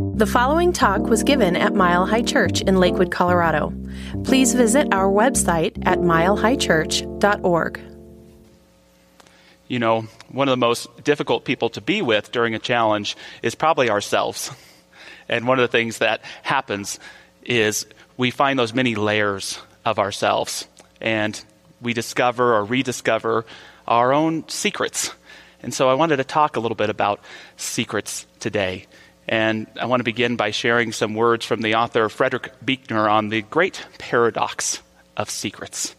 The following talk was given at Mile High Church in Lakewood, Colorado. Please visit our website at milehighchurch.org. You know, one of the most difficult people to be with during a challenge is probably ourselves. And one of the things that happens is we find those many layers of ourselves and we discover or rediscover our own secrets. And so I wanted to talk a little bit about secrets today. And I want to begin by sharing some words from the author Frederick Buechner on the great paradox of secrets.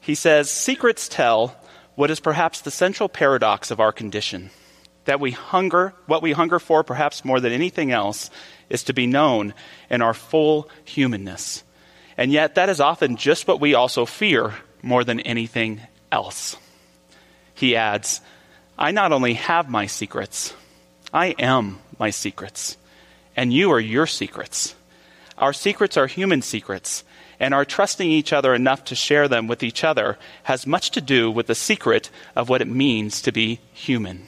He says, Secrets tell what is perhaps the central paradox of our condition that we hunger, what we hunger for perhaps more than anything else, is to be known in our full humanness. And yet, that is often just what we also fear more than anything else. He adds, I not only have my secrets, I am my secrets, and you are your secrets. Our secrets are human secrets, and our trusting each other enough to share them with each other has much to do with the secret of what it means to be human.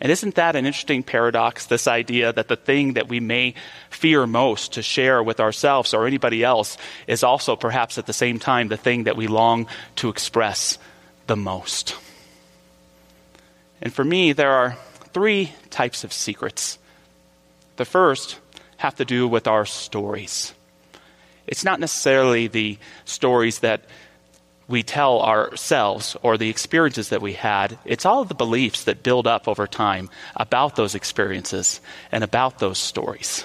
And isn't that an interesting paradox? This idea that the thing that we may fear most to share with ourselves or anybody else is also perhaps at the same time the thing that we long to express the most. And for me, there are three types of secrets the first have to do with our stories. It's not necessarily the stories that we tell ourselves or the experiences that we had. It's all the beliefs that build up over time about those experiences and about those stories.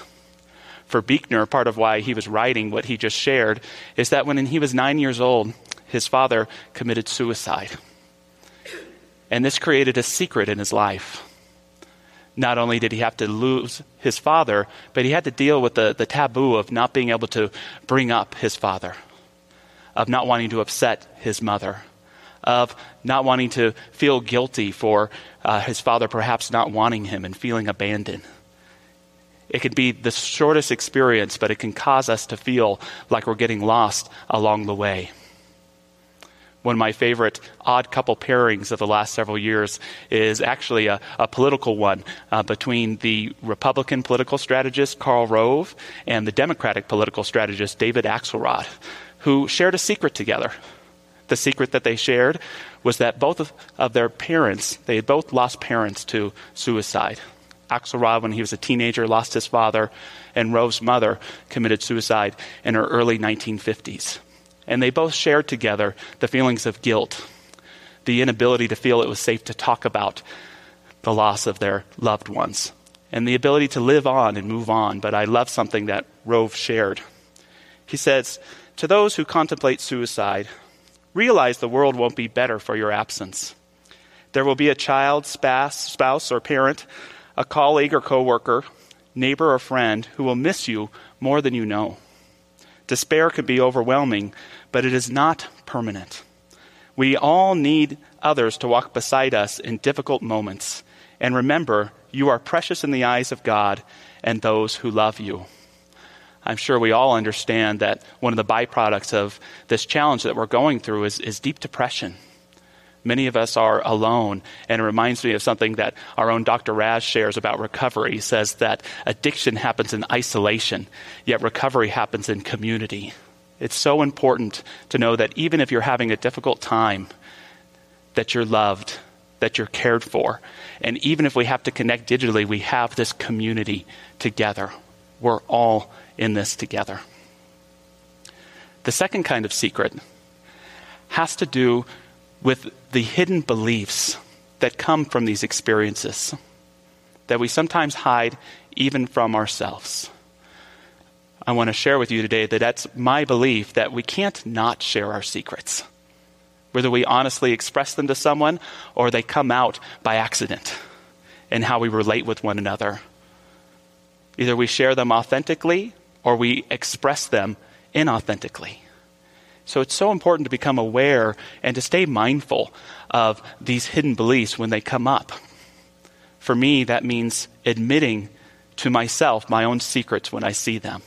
For Buechner, part of why he was writing what he just shared is that when he was nine years old, his father committed suicide. And this created a secret in his life not only did he have to lose his father, but he had to deal with the, the taboo of not being able to bring up his father, of not wanting to upset his mother, of not wanting to feel guilty for uh, his father perhaps not wanting him and feeling abandoned. It can be the shortest experience, but it can cause us to feel like we're getting lost along the way. One of my favorite odd couple pairings of the last several years is actually a, a political one uh, between the Republican political strategist Karl Rove and the Democratic political strategist David Axelrod, who shared a secret together. The secret that they shared was that both of, of their parents, they had both lost parents to suicide. Axelrod, when he was a teenager, lost his father, and Rove's mother committed suicide in her early 1950s. And they both shared together the feelings of guilt, the inability to feel it was safe to talk about the loss of their loved ones, and the ability to live on and move on. But I love something that Rove shared. He says, To those who contemplate suicide, realize the world won't be better for your absence. There will be a child, spouse, or parent, a colleague or coworker, neighbor or friend who will miss you more than you know. Despair can be overwhelming, but it is not permanent. We all need others to walk beside us in difficult moments. And remember, you are precious in the eyes of God and those who love you. I'm sure we all understand that one of the byproducts of this challenge that we're going through is, is deep depression. Many of us are alone, and it reminds me of something that our own Dr. Raz shares about recovery. He says that addiction happens in isolation, yet recovery happens in community. It's so important to know that even if you're having a difficult time, that you're loved, that you're cared for. And even if we have to connect digitally, we have this community together. We're all in this together. The second kind of secret has to do with the hidden beliefs that come from these experiences that we sometimes hide even from ourselves. I want to share with you today that that's my belief that we can't not share our secrets, whether we honestly express them to someone or they come out by accident in how we relate with one another. Either we share them authentically or we express them inauthentically. So it's so important to become aware and to stay mindful of these hidden beliefs when they come up. For me, that means admitting to myself my own secrets when I see them.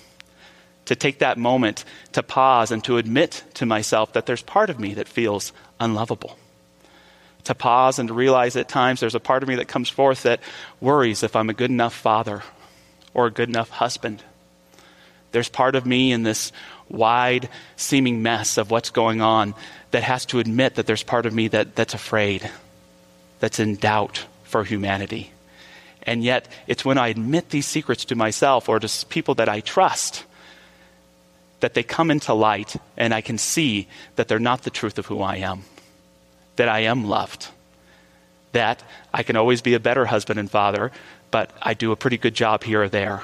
To take that moment to pause and to admit to myself that there's part of me that feels unlovable. To pause and to realize at times there's a part of me that comes forth that worries if I'm a good enough father or a good enough husband. There's part of me in this wide seeming mess of what's going on that has to admit that there's part of me that, that's afraid, that's in doubt for humanity. And yet, it's when I admit these secrets to myself or to people that I trust that they come into light and I can see that they're not the truth of who I am, that I am loved, that I can always be a better husband and father, but I do a pretty good job here or there,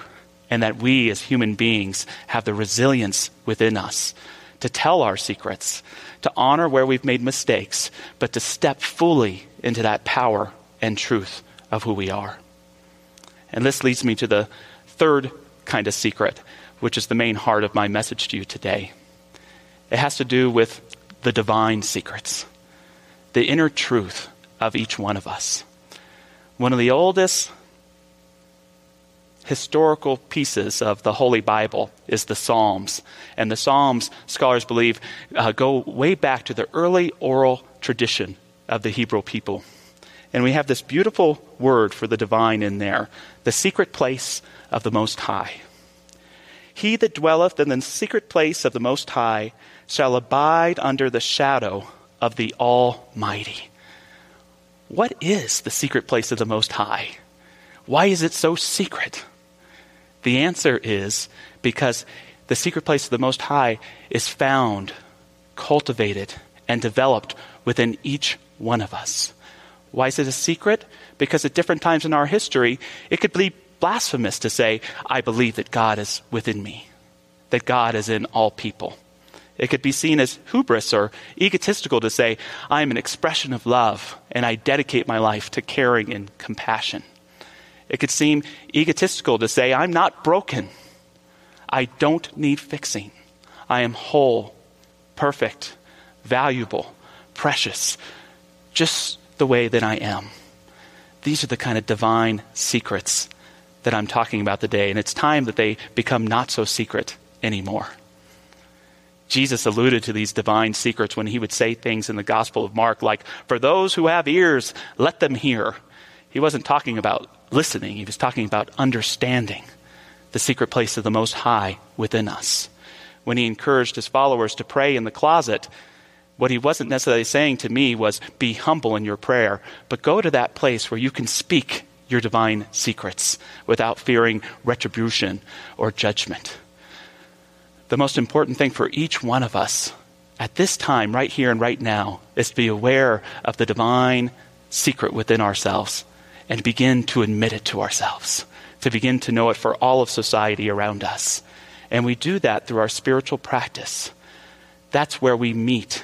and that we as human beings have the resilience within us to tell our secrets, to honor where we've made mistakes, but to step fully into that power and truth of who we are. And this leads me to the third kind of secret, which is the main heart of my message to you today. It has to do with the divine secrets, the inner truth of each one of us. One of the oldest historical pieces of the Holy Bible is the Psalms. And the Psalms, scholars believe, uh, go way back to the early oral tradition of the Hebrew people. And we have this beautiful word for the divine in there the secret place of the Most High. He that dwelleth in the secret place of the Most High shall abide under the shadow of the Almighty. What is the secret place of the Most High? Why is it so secret? The answer is because the secret place of the Most High is found, cultivated, and developed within each one of us. Why is it a secret? Because at different times in our history, it could be blasphemous to say, I believe that God is within me, that God is in all people. It could be seen as hubris or egotistical to say, I am an expression of love and I dedicate my life to caring and compassion. It could seem egotistical to say, I'm not broken. I don't need fixing. I am whole, perfect, valuable, precious, just the way that I am. These are the kind of divine secrets that I'm talking about today, and it's time that they become not so secret anymore. Jesus alluded to these divine secrets when he would say things in the Gospel of Mark like, For those who have ears, let them hear. He wasn't talking about listening, he was talking about understanding the secret place of the Most High within us. When he encouraged his followers to pray in the closet, what he wasn't necessarily saying to me was, be humble in your prayer, but go to that place where you can speak your divine secrets without fearing retribution or judgment. The most important thing for each one of us at this time, right here and right now, is to be aware of the divine secret within ourselves and begin to admit it to ourselves, to begin to know it for all of society around us. And we do that through our spiritual practice. That's where we meet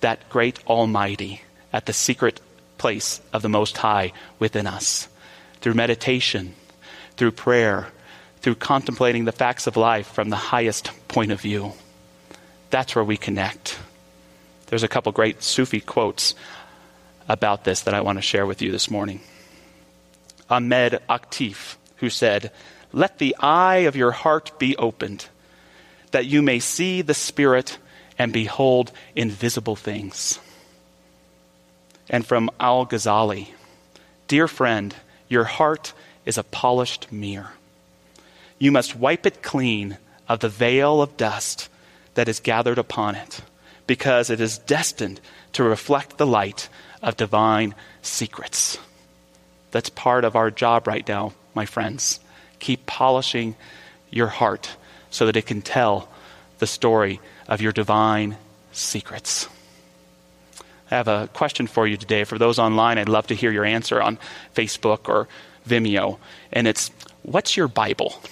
that great Almighty at the secret place of the Most High within us. Through meditation, through prayer, through contemplating the facts of life from the highest point of view. That's where we connect. There's a couple great Sufi quotes about this that I want to share with you this morning. Ahmed Hatif, who said, Let the eye of your heart be opened, that you may see the Spirit and behold invisible things. And from Al Ghazali Dear friend, your heart is a polished mirror. You must wipe it clean of the veil of dust that is gathered upon it, because it is destined to reflect the light of divine secrets. That's part of our job right now, my friends. Keep polishing your heart so that it can tell the story of your divine secrets. I have a question for you today. For those online, I'd love to hear your answer on Facebook or Vimeo. And it's what's your Bible?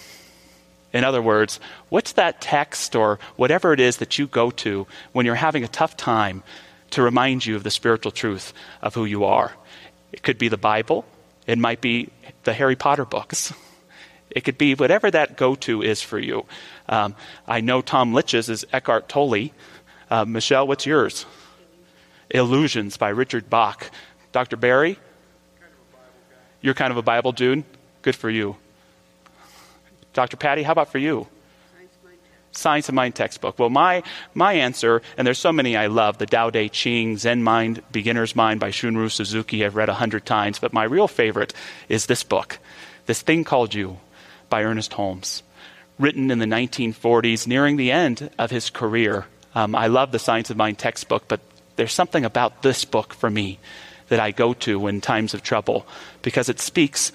In other words, what's that text or whatever it is that you go to when you're having a tough time to remind you of the spiritual truth of who you are? It could be the Bible, it might be the Harry Potter books. It could be whatever that go to is for you. Um, I know Tom Litch's is Eckhart Tolle. Uh, Michelle, what's yours? Illusions by Richard Bach. Dr. Barry? You're kind of a Bible dude? Good for you. Dr. Patty, how about for you? Science of Mind textbook. Well, my, my answer, and there's so many I love, the Tao Te Ching, Zen Mind, Beginner's Mind by Shunryu Suzuki, I've read a hundred times, but my real favorite is this book, this thing called you by Ernest Holmes, written in the 1940s, nearing the end of his career. Um, I love the Science of Mind textbook, but there's something about this book for me that I go to in times of trouble because it speaks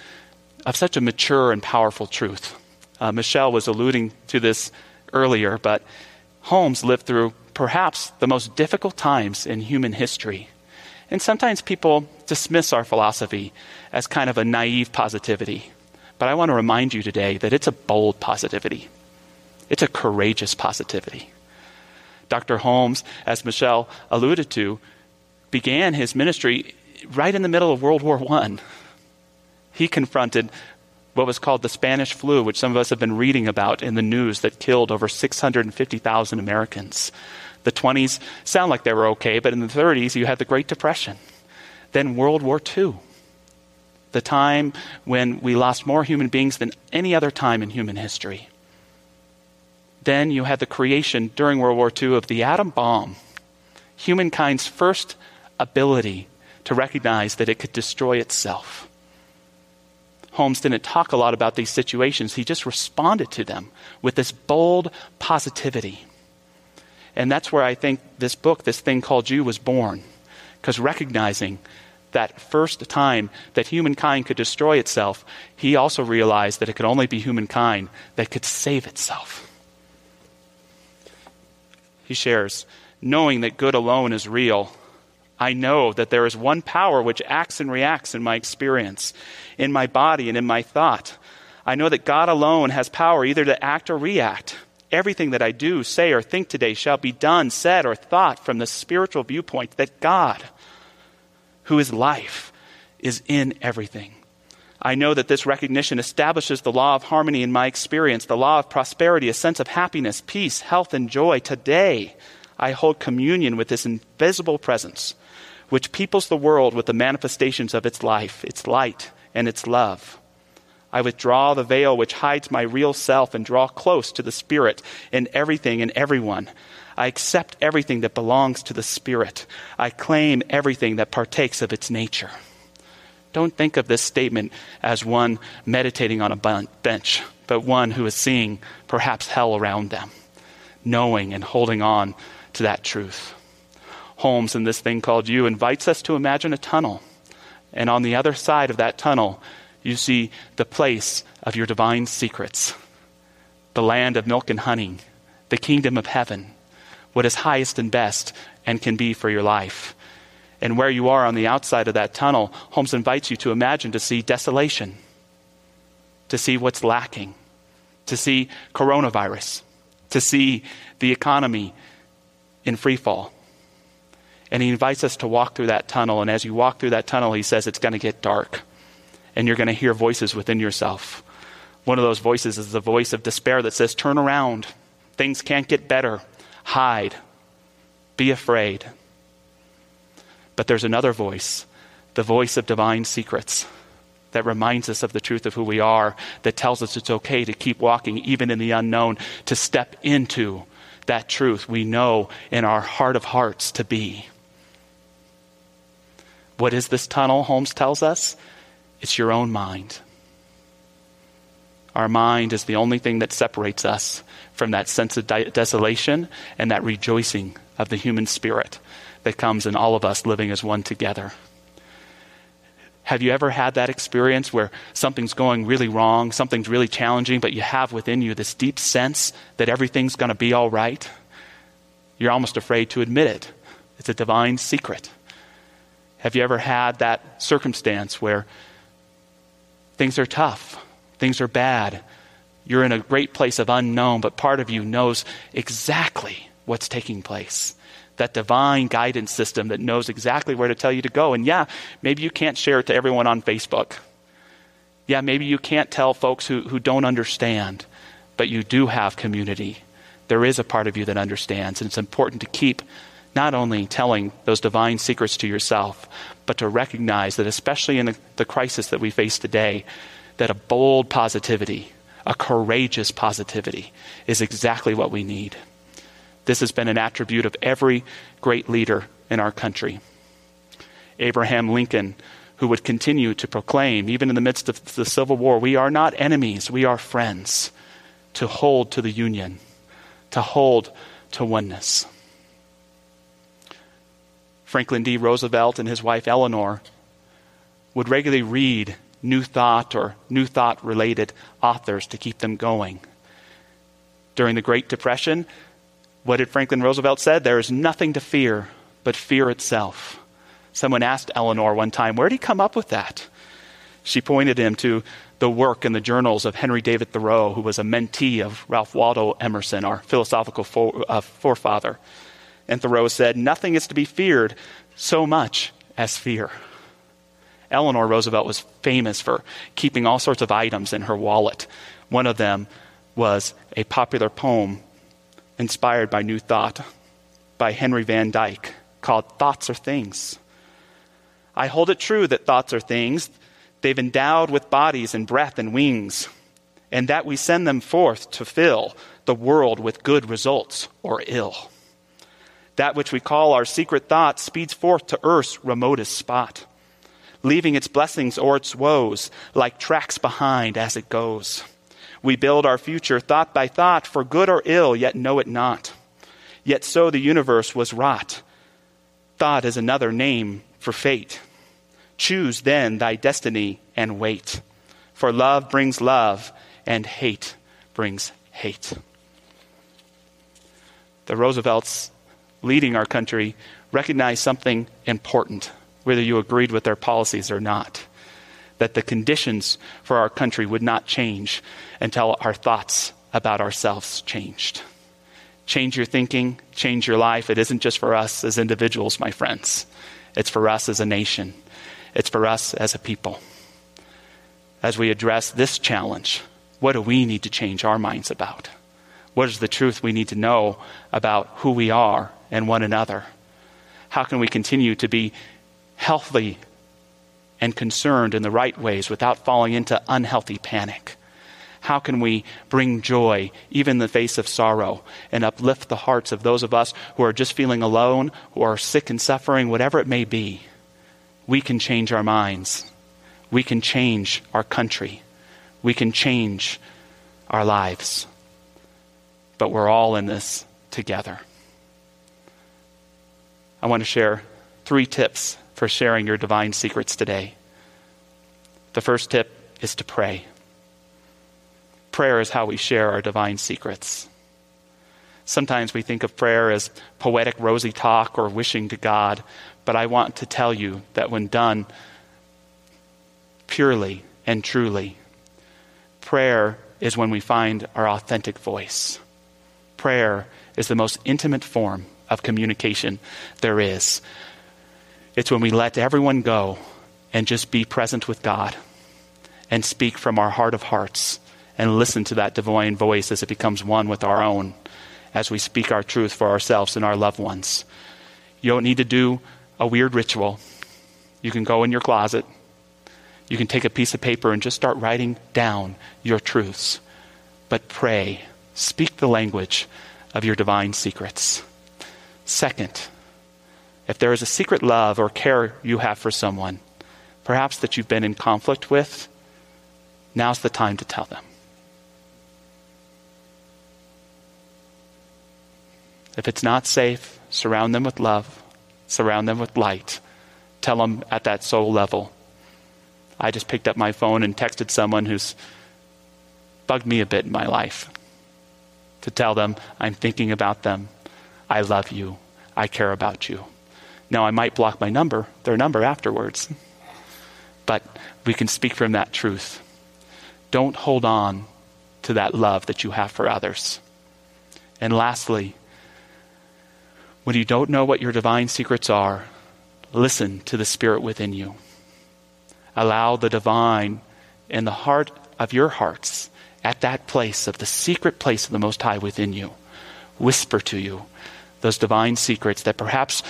of such a mature and powerful truth. Uh, Michelle was alluding to this earlier, but Holmes lived through perhaps the most difficult times in human history. And sometimes people dismiss our philosophy as kind of a naive positivity. But I want to remind you today that it's a bold positivity. It's a courageous positivity. Dr. Holmes, as Michelle alluded to, began his ministry right in the middle of World War I. He confronted what was called the Spanish flu, which some of us have been reading about in the news that killed over 650,000 Americans. The 20s sound like they were okay, but in the 30s, you had the Great Depression. Then World War II, the time when we lost more human beings than any other time in human history. Then you had the creation during World War II of the atom bomb, humankind's first ability to recognize that it could destroy itself. Holmes didn't talk a lot about these situations, he just responded to them with this bold positivity. And that's where I think this book, this thing called you, was born. Because recognizing that first time that humankind could destroy itself, he also realized that it could only be humankind that could save itself. He shares, knowing that good alone is real, I know that there is one power which acts and reacts in my experience, in my body, and in my thought. I know that God alone has power either to act or react. Everything that I do, say, or think today shall be done, said, or thought from the spiritual viewpoint that God, who is life, is in everything. I know that this recognition establishes the law of harmony in my experience, the law of prosperity, a sense of happiness, peace, health, and joy. Today, I hold communion with this invisible presence, which peoples the world with the manifestations of its life, its light, and its love. I withdraw the veil which hides my real self and draw close to the Spirit in everything and everyone. I accept everything that belongs to the Spirit. I claim everything that partakes of its nature. Don't think of this statement as one meditating on a bench, but one who is seeing perhaps hell around them, knowing and holding on to that truth. Holmes, in this thing called You, invites us to imagine a tunnel. And on the other side of that tunnel, you see the place of your divine secrets, the land of milk and honey, the kingdom of heaven, what is highest and best and can be for your life. And where you are on the outside of that tunnel, Holmes invites you to imagine to see desolation, to see what's lacking, to see coronavirus, to see the economy in free fall. And he invites us to walk through that tunnel. And as you walk through that tunnel, he says it's going to get dark and you're going to hear voices within yourself. One of those voices is the voice of despair that says, Turn around. Things can't get better. Hide. Be afraid. But there's another voice, the voice of divine secrets, that reminds us of the truth of who we are, that tells us it's okay to keep walking even in the unknown, to step into that truth we know in our heart of hearts to be. What is this tunnel, Holmes tells us? It's your own mind. Our mind is the only thing that separates us from that sense of desolation and that rejoicing of the human spirit that comes in all of us living as one together. Have you ever had that experience where something's going really wrong, something's really challenging, but you have within you this deep sense that everything's going to be all right? You're almost afraid to admit it. It's a divine secret. Have you ever had that circumstance where Things are tough, things are bad. You're in a great place of unknown, but part of you knows exactly what's taking place. That divine guidance system that knows exactly where to tell you to go. And yeah, maybe you can't share it to everyone on Facebook. Yeah, maybe you can't tell folks who, who don't understand, but you do have community. There is a part of you that understands, and it's important to keep not only telling those divine secrets to yourself, but to recognize that, especially in the, the crisis that we face today, that a bold positivity, a courageous positivity, is exactly what we need. This has been an attribute of every great leader in our country. Abraham Lincoln, who would continue to proclaim, even in the midst of the Civil War, we are not enemies, we are friends, to hold to the union, to hold to oneness. Franklin D. Roosevelt and his wife Eleanor would regularly read New Thought or New Thought related authors to keep them going. During the Great Depression, what did Franklin Roosevelt said? There is nothing to fear but fear itself. Someone asked Eleanor one time, Where did he come up with that? She pointed him to the work in the journals of Henry David Thoreau, who was a mentee of Ralph Waldo Emerson, our philosophical fore, uh, forefather. And Thoreau said, Nothing is to be feared so much as fear. Eleanor Roosevelt was famous for keeping all sorts of items in her wallet. One of them was a popular poem inspired by New Thought by Henry Van Dyke called Thoughts Are Things. I hold it true that thoughts are things. They've endowed with bodies and breath and wings, and that we send them forth to fill the world with good results or ill. That which we call our secret thought speeds forth to earth's remotest spot, leaving its blessings or its woes like tracks behind as it goes. We build our future thought by thought, for good or ill, yet know it not. Yet so the universe was wrought. Thought is another name for fate. Choose then thy destiny and wait. For love brings love, and hate brings hate. The Roosevelts leading our country recognized something important, whether you agreed with their policies or not that the conditions for our country would not change until our thoughts about ourselves changed. Change your thinking, change your life. It isn't just for us as individuals, my friends. It's for us as a nation. It's for us as a people. As we address this challenge, what do we need to change our minds about? What is the truth we need to know about who we are and one another? How can we continue to be healthy and concerned in the right ways without falling into unhealthy panic? How can we bring joy even in the face of sorrow and uplift the hearts of those of us who are just feeling alone, who are sick and suffering, whatever it may be? We can change our minds. We can change our country. We can change our lives. But we're all in this together. I want to share three tips for sharing your divine secrets today. The first tip is to pray. Prayer is how we share our divine secrets. Sometimes we think of prayer as poetic, rosy talk or wishing to God, but I want to tell you that when done purely and truly, prayer is when we find our authentic voice. Prayer is the most intimate form of communication there is. It's when we let everyone go and just be present with God and speak from our heart of hearts and listen to that divine voice as it becomes one with our own as we speak our truth for ourselves and our loved ones. You don't need to do a weird ritual. You can go in your closet. You can take a piece of paper and just start writing down your truths. But pray. Speak the language of your divine secrets. Second, if there is a secret love or care you have for someone, perhaps that you've been in conflict with, now's the time to tell them. If it's not safe, surround them with love, surround them with light. Tell them at that soul level. I just picked up my phone and texted someone who's bugged me a bit in my life to tell them I'm thinking about them. I love you. I care about you. Now, I might block my number, their number afterwards, but we can speak from that truth. Don't hold on to that love that you have for others. And lastly, when you don't know what your divine secrets are, listen to the Spirit within you. Allow the divine in the heart of your hearts, at that place of the secret place of the Most High within you, whisper to you those divine secrets that perhaps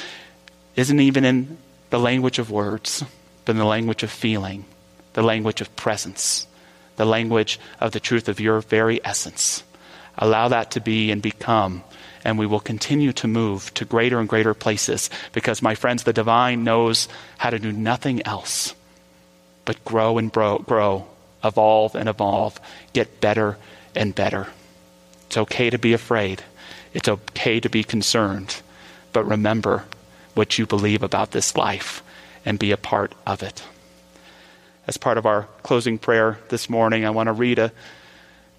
isn't even in the language of words, but in the language of feeling, the language of presence, the language of the truth of your very essence. Allow that to be and become, and we will continue to move to greater and greater places because, my friends, the divine knows how to do nothing else but grow and grow, grow, evolve and evolve, get better and better. It's okay to be afraid. It's okay to be concerned. But remember what you believe about this life and be a part of it. As part of our closing prayer this morning, I want to read a,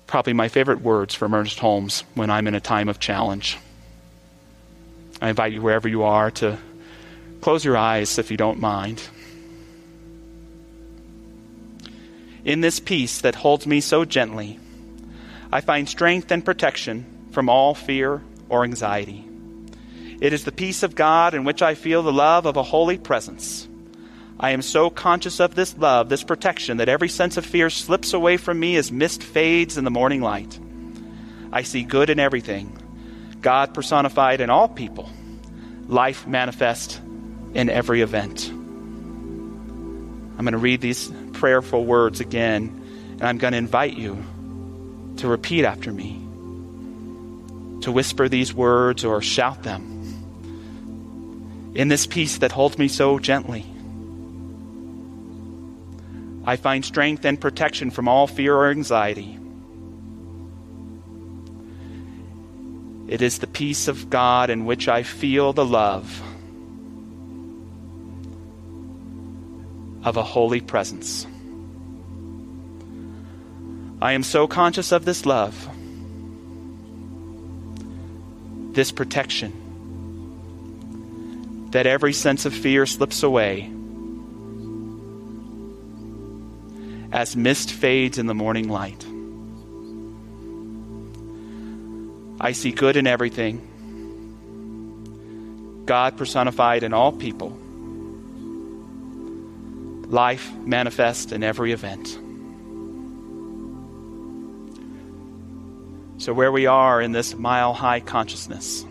probably my favorite words from Ernest Holmes when I'm in a time of challenge. I invite you, wherever you are, to close your eyes if you don't mind. In this peace that holds me so gently, I find strength and protection from all fear or anxiety. It is the peace of God in which I feel the love of a holy presence. I am so conscious of this love, this protection, that every sense of fear slips away from me as mist fades in the morning light. I see good in everything, God personified in all people, life manifest in every event. I'm going to read these prayerful words again, and I'm going to invite you to repeat after me, to whisper these words or shout them. In this peace that holds me so gently, I find strength and protection from all fear or anxiety. It is the peace of God in which I feel the love of a holy presence. I am so conscious of this love, this protection, that every sense of fear slips away as mist fades in the morning light. I see good in everything, God personified in all people, life manifest in every event. So, where we are in this mile high consciousness,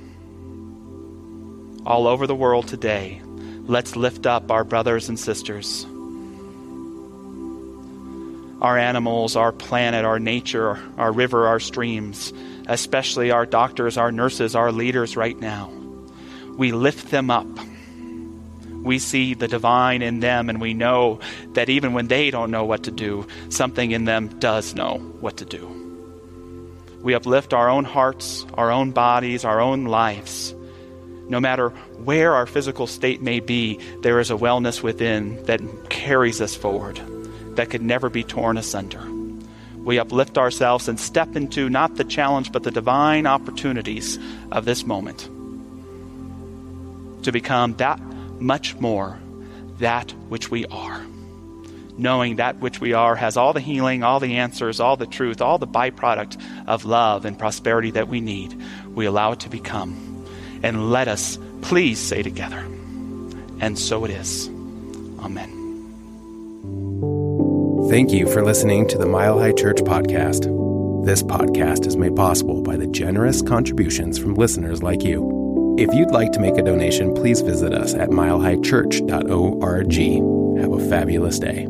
all over the world today, let's lift up our brothers and sisters our animals, our planet, our nature, our river, our streams, especially our doctors, our nurses, our leaders right now. We lift them up. We see the divine in them, and we know that even when they don't know what to do, something in them does know what to do. We uplift our own hearts, our own bodies, our own lives. No matter where our physical state may be, there is a wellness within that carries us forward that could never be torn asunder. We uplift ourselves and step into not the challenge, but the divine opportunities of this moment to become that much more that which we are. Knowing that which we are has all the healing, all the answers, all the truth, all the byproduct of love and prosperity that we need. We allow it to become. And let us please say together, and so it is. Amen. Thank you for listening to the Mile High Church podcast. This podcast is made possible by the generous contributions from listeners like you. If you'd like to make a donation, please visit us at milehighchurch.org. Have a fabulous day.